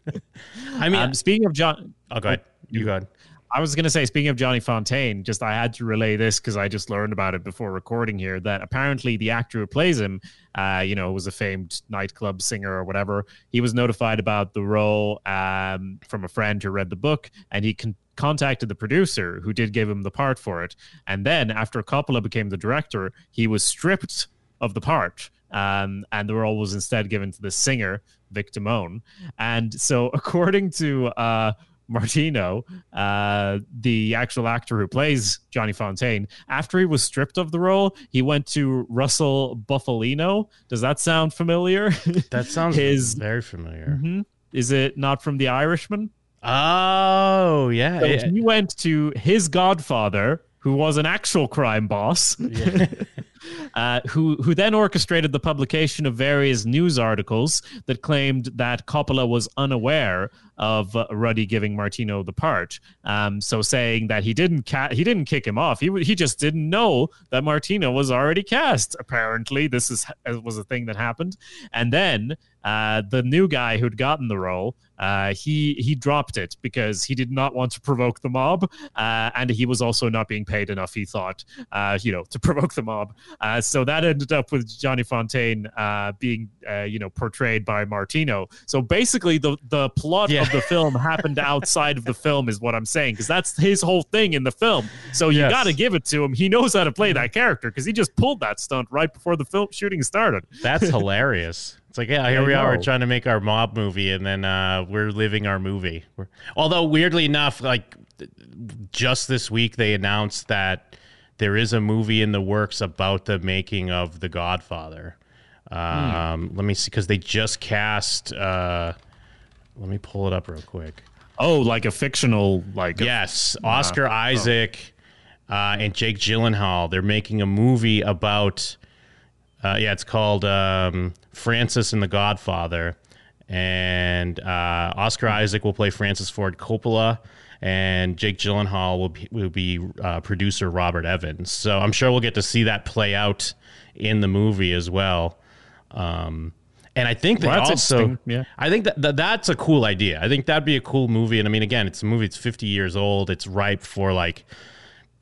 I mean, um, speaking of John, oh, go ahead. You go ahead. I was going to say, speaking of Johnny Fontane, just I had to relay this because I just learned about it before recording here that apparently the actor who plays him, uh, you know, was a famed nightclub singer or whatever. He was notified about the role um, from a friend who read the book, and he con- contacted the producer who did give him the part for it. And then after Coppola became the director, he was stripped of the part. Um, and the role was instead given to the singer Vic Damone. And so, (laughs) according to uh, Martino, uh, the actual actor who plays Johnny Fontane, after he was stripped of the role, he went to Russell Bufalino. Does that sound familiar? (laughs) That sounds His, very familiar. Mm-hmm. Is it not from The Irishman? Oh, yeah, so yeah. He went to his godfather, who was an actual crime boss. Yeah. (laughs) uh, who who then orchestrated the publication of various news articles that claimed that Coppola was unaware of uh, Ruddy giving Martino the part. Um, so saying that he didn't ca- he didn't kick him off. He he just didn't know that Martino was already cast. Apparently, this is was a thing that happened. And then uh, the new guy who'd gotten the role, uh, he he dropped it because he did not want to provoke the mob, uh, and he was also not being paid enough. He thought, uh, you know, to (laughs) provoke the mob. Uh, so that ended up with Johnny Fontane uh, being, uh, you know, portrayed by Martino. So basically, the the plot Yeah. of the film (laughs) happened outside of the film, is what I'm saying, because that's his whole thing in the film. So you Yes. got to give it to him. He knows how to play that character because he just pulled that stunt right before the film shooting started. That's (laughs) hilarious. It's like, yeah, here I we are. We're trying to make our mob movie, and then uh, we're living our movie. We're, although, weirdly enough, like just this week, they announced that there is a movie in the works about the making of The Godfather. Um, Let me see, because they just cast. Uh, let me pull it up real quick. Oh, like a fictional, like a- Yes, Oscar Isaac uh, and Jake Gyllenhaal. They're making a movie about. Uh, yeah, it's called um, Francis and the Godfather, and uh, Oscar Isaac will play Francis Ford Coppola, and Jake Gyllenhaal will be, will be uh, producer Robert Evans. So I'm sure we'll get to see that play out in the movie as well. Um, and I think Well, that's also, yeah. I think that, that that's a cool idea. I think that'd be a cool movie. And I mean, again, it's a movie. It's 50 years old. It's ripe for like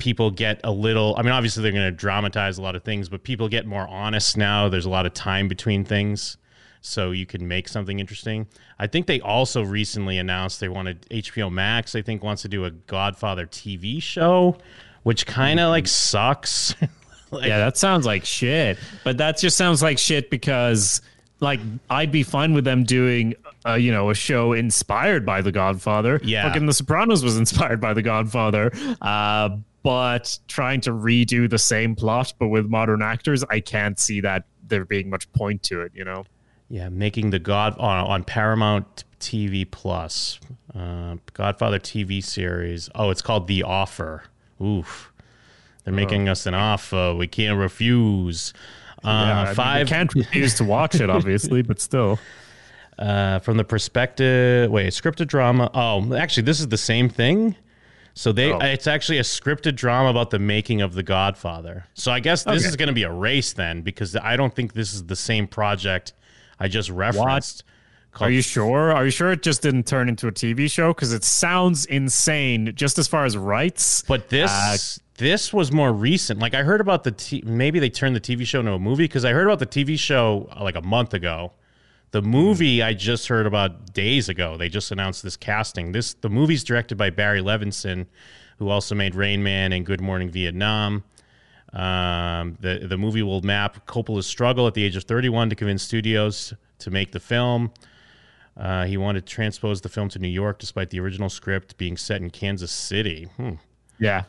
people get a little. I mean, obviously they're going to dramatize a lot of things, but people get more honest now. There's a lot of time between things, so you can make something interesting. I think they also recently announced they wanted HBO Max. I think wants to do a Godfather TV show, which kind of like sucks. (laughs) Like- yeah, that sounds like shit. But that just sounds like shit because, like, I'd be fine with them doing, uh, you know, a show inspired by The Godfather. Yeah. fucking The Sopranos was inspired by The Godfather. Uh, but trying to redo the same plot but with modern actors, I can't see that there being much point to it. You know. Yeah, making the God on, on Paramount TV Plus, uh, Godfather TV series. Oh, it's called The Offer. Oof, they're making us an offer we can't refuse. Uh, Yeah, I mean, five you can't refuse to watch it, obviously, but still. (laughs) uh, from the perspective. Wait, scripted drama. Oh, actually, this is the same thing. So they, Oh. it's actually a scripted drama about the making of The Godfather. So I guess this Okay. is going to be a race then, because I don't think this is the same project I just referenced. Are you sure? Are you sure it just didn't turn into a TV show? Because it sounds insane, just as far as rights. But this Uh, this was more recent. Like I heard about the t- maybe they turned the TV show into a movie because I heard about the TV show like a month ago. The movie I just heard about days ago. They just announced this casting. This the movie's directed by Barry Levinson, who also made Rain Man and Good Morning Vietnam. Um, the the movie will map Coppola's struggle at the age of 31 to convince studios to make the film. Uh, he wanted to transpose the film to New York, despite the original script being set in Kansas City. Hmm. Yeah.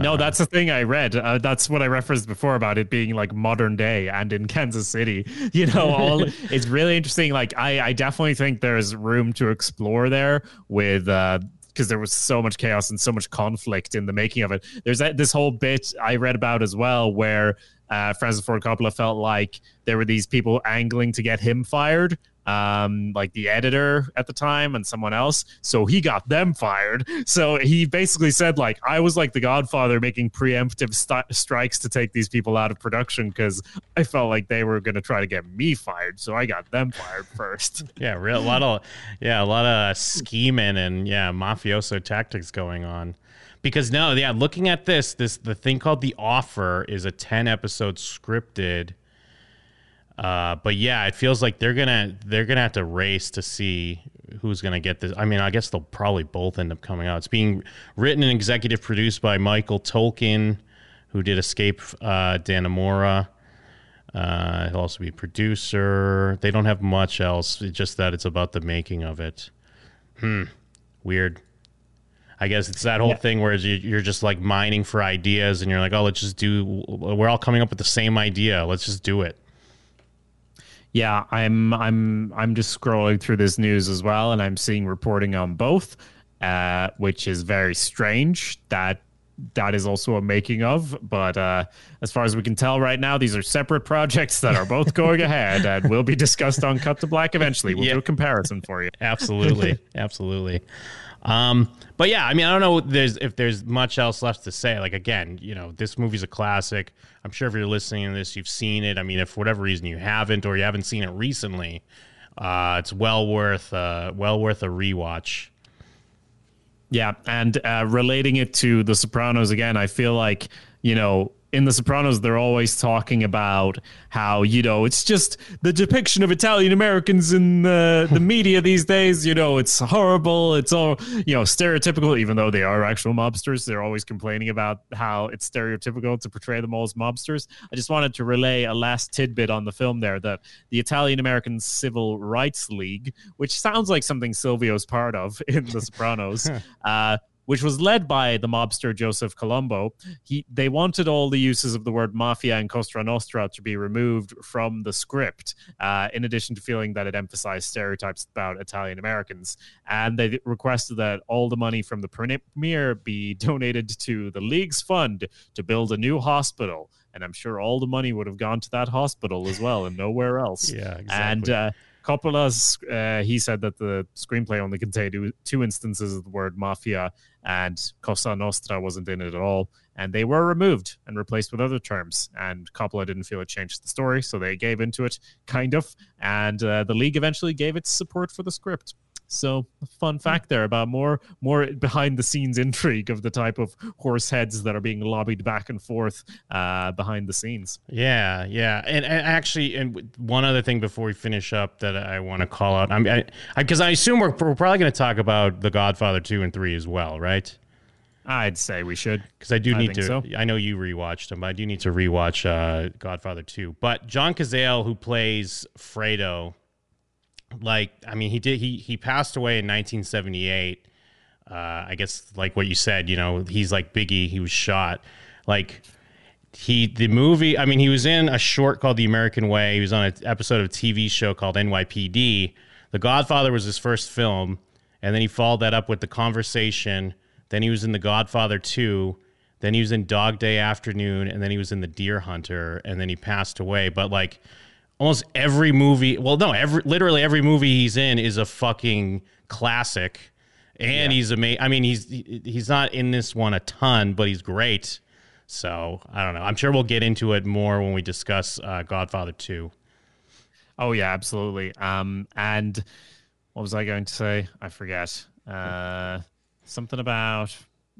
No, that's the thing I read. Uh, that's what I referenced before about it being like modern day and in Kansas City. (laughs) You know, all (laughs) it's really interesting. Like, I, I definitely think there's room to explore there with. Uh, because there was so much chaos and so much conflict in the making of it. There's that, this whole bit I read about as well, where uh, Francis Ford Coppola felt like there were these people angling to get him fired, um, like the editor at the time and someone else. So he got them fired. So he basically said, like, I was like the Godfather making preemptive st- strikes to take these people out of production because I felt like they were going to try to get me fired. So I got them fired first. (laughs) Yeah, real, a lot of yeah, a lot of scheming and yeah, mafioso tactics going on. Because no, yeah, looking at this, this the thing called The Offer is a 10 episode scripted uh, but yeah, it feels like they're gonna they're gonna have to race to see who's gonna get this. I mean, I guess they'll probably both end up coming out. It's being written and executive produced by Michael Tolkin, who did Escape uh, Dannemora. Uh, he'll also be producer. They don't have much else. It's just that it's about the making of it. Hmm. Weird. I guess it's that whole Yeah. thing where you're just like mining for ideas, and you're like, oh, let's just do. We're all coming up with the same idea. Let's just do it. Yeah, I'm I'm I'm just scrolling through this news as well, and I'm seeing reporting on both, uh, which is very strange. That that is also a making of, but uh, as far as we can tell right now, these are separate projects that are both going ahead and will be discussed on Cut to Black eventually. We'll do a comparison for you. absolutely absolutely um but yeah i mean i don't know there's if there's much else left to say. Like again you know this movie's a classic. I'm sure if you're listening to this you've seen it. I mean if for whatever reason you haven't or you haven't seen it recently Uh, it's well worth uh, well worth a rewatch. Yeah, and uh, relating it to The Sopranos again, I feel like you know in The Sopranos, they're always talking about how, you know, it's just the depiction of Italian Americans in the, the (laughs) media these days. You know, it's horrible. It's all, you know, stereotypical, even though they are actual mobsters. They're always complaining about how it's stereotypical to portray them all as mobsters. I just wanted to relay a last tidbit on the film there that the Italian American Civil Rights League, which sounds like something Silvio's part of in The Sopranos, (laughs) uh, which was led by the mobster Joseph Colombo. He they wanted all the uses of the word mafia and Cosa Nostra to be removed from the script, uh, in addition to feeling that it emphasized stereotypes about Italian Americans. And they requested that all the money from the premiere be (laughs) donated to the league's fund to build a new hospital. And I'm sure all the money would have gone to that hospital as well and nowhere else. (laughs) yeah, exactly. And uh, Coppola's, uh, he said that the screenplay only contained two instances of the word mafia and Cosa Nostra wasn't in it at all. And they were removed and replaced with other terms. And Coppola didn't feel it changed the story, so they gave into it, kind of. And uh, the league eventually gave its support for the script. So, fun fact there about more more behind the scenes intrigue of the type of horse heads that are being lobbied back and forth uh, behind the scenes. Yeah, yeah, and, and, actually, and one other thing before we finish up that I want to call out, I mean, because I, I, I, assume we're, we're probably going to talk about The Godfather two and three as well, right? I'd say we should because I do need I to. So. I know you rewatched them, but I do need to rewatch uh, Godfather two. But John Cazale, who plays Fredo like I mean he did he he passed away in 1978. Uh, I guess like what you said, you know, he's like Biggie. He was shot. Like he the movie. I mean, he was in a short called The American Way. He was on an episode of a TV show called NYPD. The Godfather was his first film, and then he followed that up with The Conversation. Then he was in The Godfather 2. Then he was in Dog Day Afternoon, and then he was in The Deer Hunter, and then he passed away. But like almost every movie. Well, no, every literally every movie he's in is a fucking classic, and yeah. he's amazing. I mean, he's he's not in this one a ton, but he's great. So I don't know. I'm sure we'll get into it more when we discuss uh, Godfather Two. Oh yeah, absolutely. Um, and what was I going to say? I forget. Uh, something about.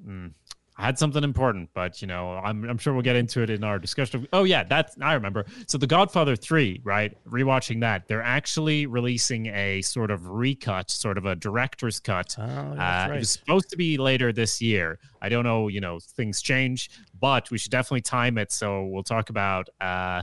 Mm, I had something important, but you know, I'm, I'm sure we'll get into it in our discussion. Oh yeah, that's I remember. So The Godfather Three, right? Rewatching that, they're actually releasing a sort of recut, sort of a director's cut. Oh, uh, right. It was supposed to be later this year. I don't know, you know, things change, but we should definitely time it. So we'll talk about. Uh,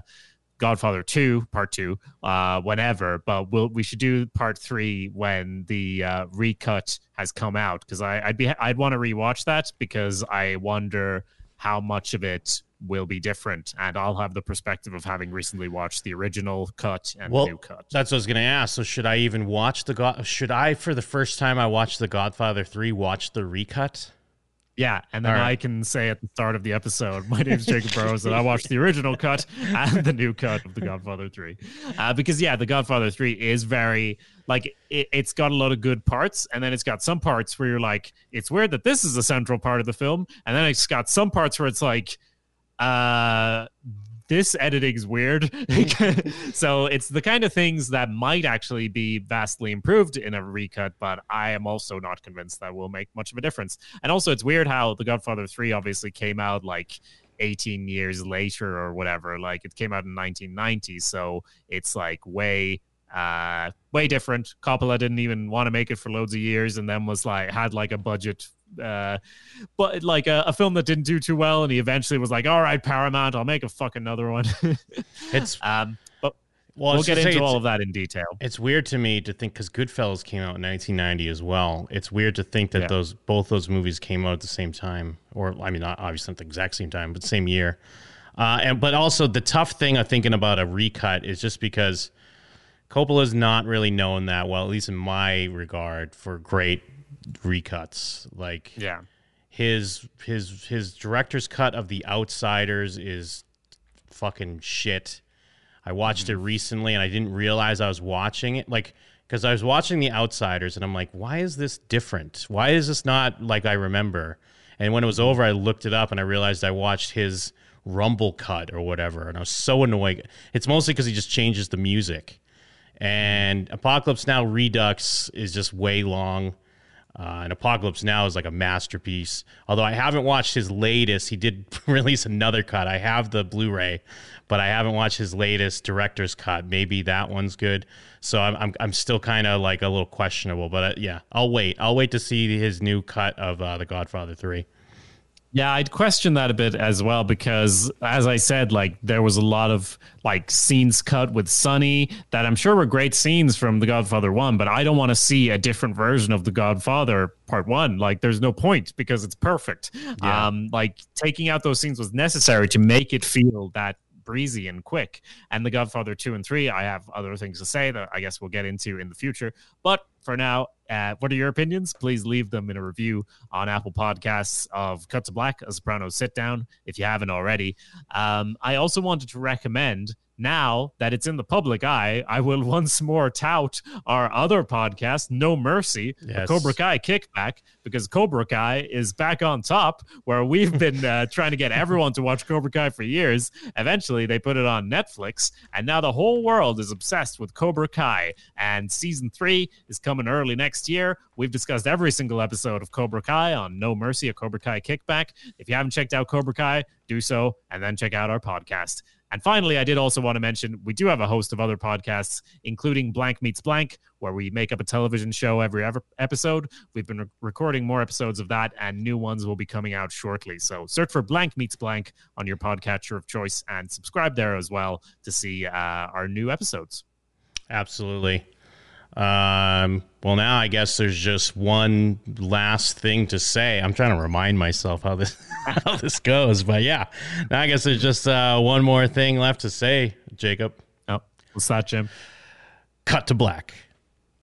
Godfather Two, Part Two, uh, whenever. But we'll we should do Part Three when the uh, recut has come out because I'd be I'd want to rewatch that because I wonder how much of it will be different, and I'll have the perspective of having recently watched the original cut and well, new cut. That's what I was going to ask. So should I even watch the God? Should I, for the first time I watched the Godfather Three, watch the recut? Yeah, and then right. I can say at the start of the episode, my name is Jacob Burrows, and I watched the original cut and the new cut of The Godfather 3. Uh, because, yeah, The Godfather 3 is very, like, it, has got a lot of good parts, and then it's got some parts where you're like, it's weird that this is a central part of the film, and then it's got some parts where it's like, uh, this editing's weird. (laughs) (laughs) so it's the kind of things that might actually be vastly improved in a recut, but I am also not convinced that will make much of a difference. And also, it's weird how The Godfather 3 obviously came out like 18 years later or whatever. Like it came out in 1990, so it's like way uh way different coppola didn't even want to make it for loads of years and then was like had like a budget uh, but like a, a, film that didn't do too well, and he eventually was like, "All right, Paramount, I'll make a fuck another one." (laughs) it's um, but well, we'll get into all of that in detail. It's weird to me to think because Goodfellas came out in 1990 as well. It's weird to think that yeah. those both those movies came out at the same time, or I mean, not obviously not the exact same time, but same year. Uh, and but also the tough thing of thinking about a recut is just because Coppola's not really known that well, at least in my regard, for great recuts. Like yeah, his his his director's cut of The Outsiders is fucking shit. I watched mm-hmm. it recently and I didn't realize I was watching it like because I was watching The Outsiders and I'm like, why is this different? Why is this not like I remember? And when it was over, I looked it up and I realized I watched his Rumble cut or whatever, and I was so annoyed. It's mostly because he just changes the music And Apocalypse Now Redux is just way long. Uh, and Apocalypse Now is like a masterpiece. Although I haven't watched his latest, he did (laughs) release another cut. I have the Blu-ray, but I haven't watched his latest director's cut. Maybe that one's good. So I'm I'm, I'm still kind of like a little questionable. But uh, yeah, I'll wait. I'll wait to see his new cut of uh, The Godfather Three. Yeah, I'd question that a bit as well because, as I said, like there was a lot of like scenes cut with Sonny that I'm sure were great scenes from The Godfather One, but I don't want to see a different version of The Godfather Part One. Like, there's no point because it's perfect. Yeah. Um, like taking out those scenes was necessary to make it feel that breezy and quick. And The Godfather 2 and 3, I have other things to say that I guess we'll get into in the future. But for now, uh, what are your opinions? Please leave them in a review on Apple Podcasts of Cut to Black, a Sopranos sit down, if you haven't already. Um, I also wanted to recommend now that it's in the public eye, I will (laughs) once more tout our other podcast, No Mercy, yes. Cobra Kai Kickback, because Cobra Kai is back on top, where we've (laughs) been uh, trying to get everyone to watch Cobra Kai for years. Eventually, they put it on Netflix, and now the whole world is obsessed with Cobra Kai. And season three is coming early next year. We've discussed every single episode of Cobra Kai on No Mercy, a Cobra Kai Kickback. If you haven't checked out Cobra Kai, do so, and then check out our podcast. And finally, I did also want to mention we do have a host of other podcasts, including Blank Meets Blank, where we make up a television show every episode. We've been re- recording more episodes of that, and new ones will be coming out shortly. So search for Blank Meets Blank on your podcatcher of choice and subscribe there as well to see uh, our new episodes. Absolutely. Um, well, now I guess there's just one last thing to say. I'm trying to remind myself how this (laughs) how this goes, but yeah, now I guess there's just uh, one more thing left to say, Jacob. Oh, what's that, Jim? Cut to black.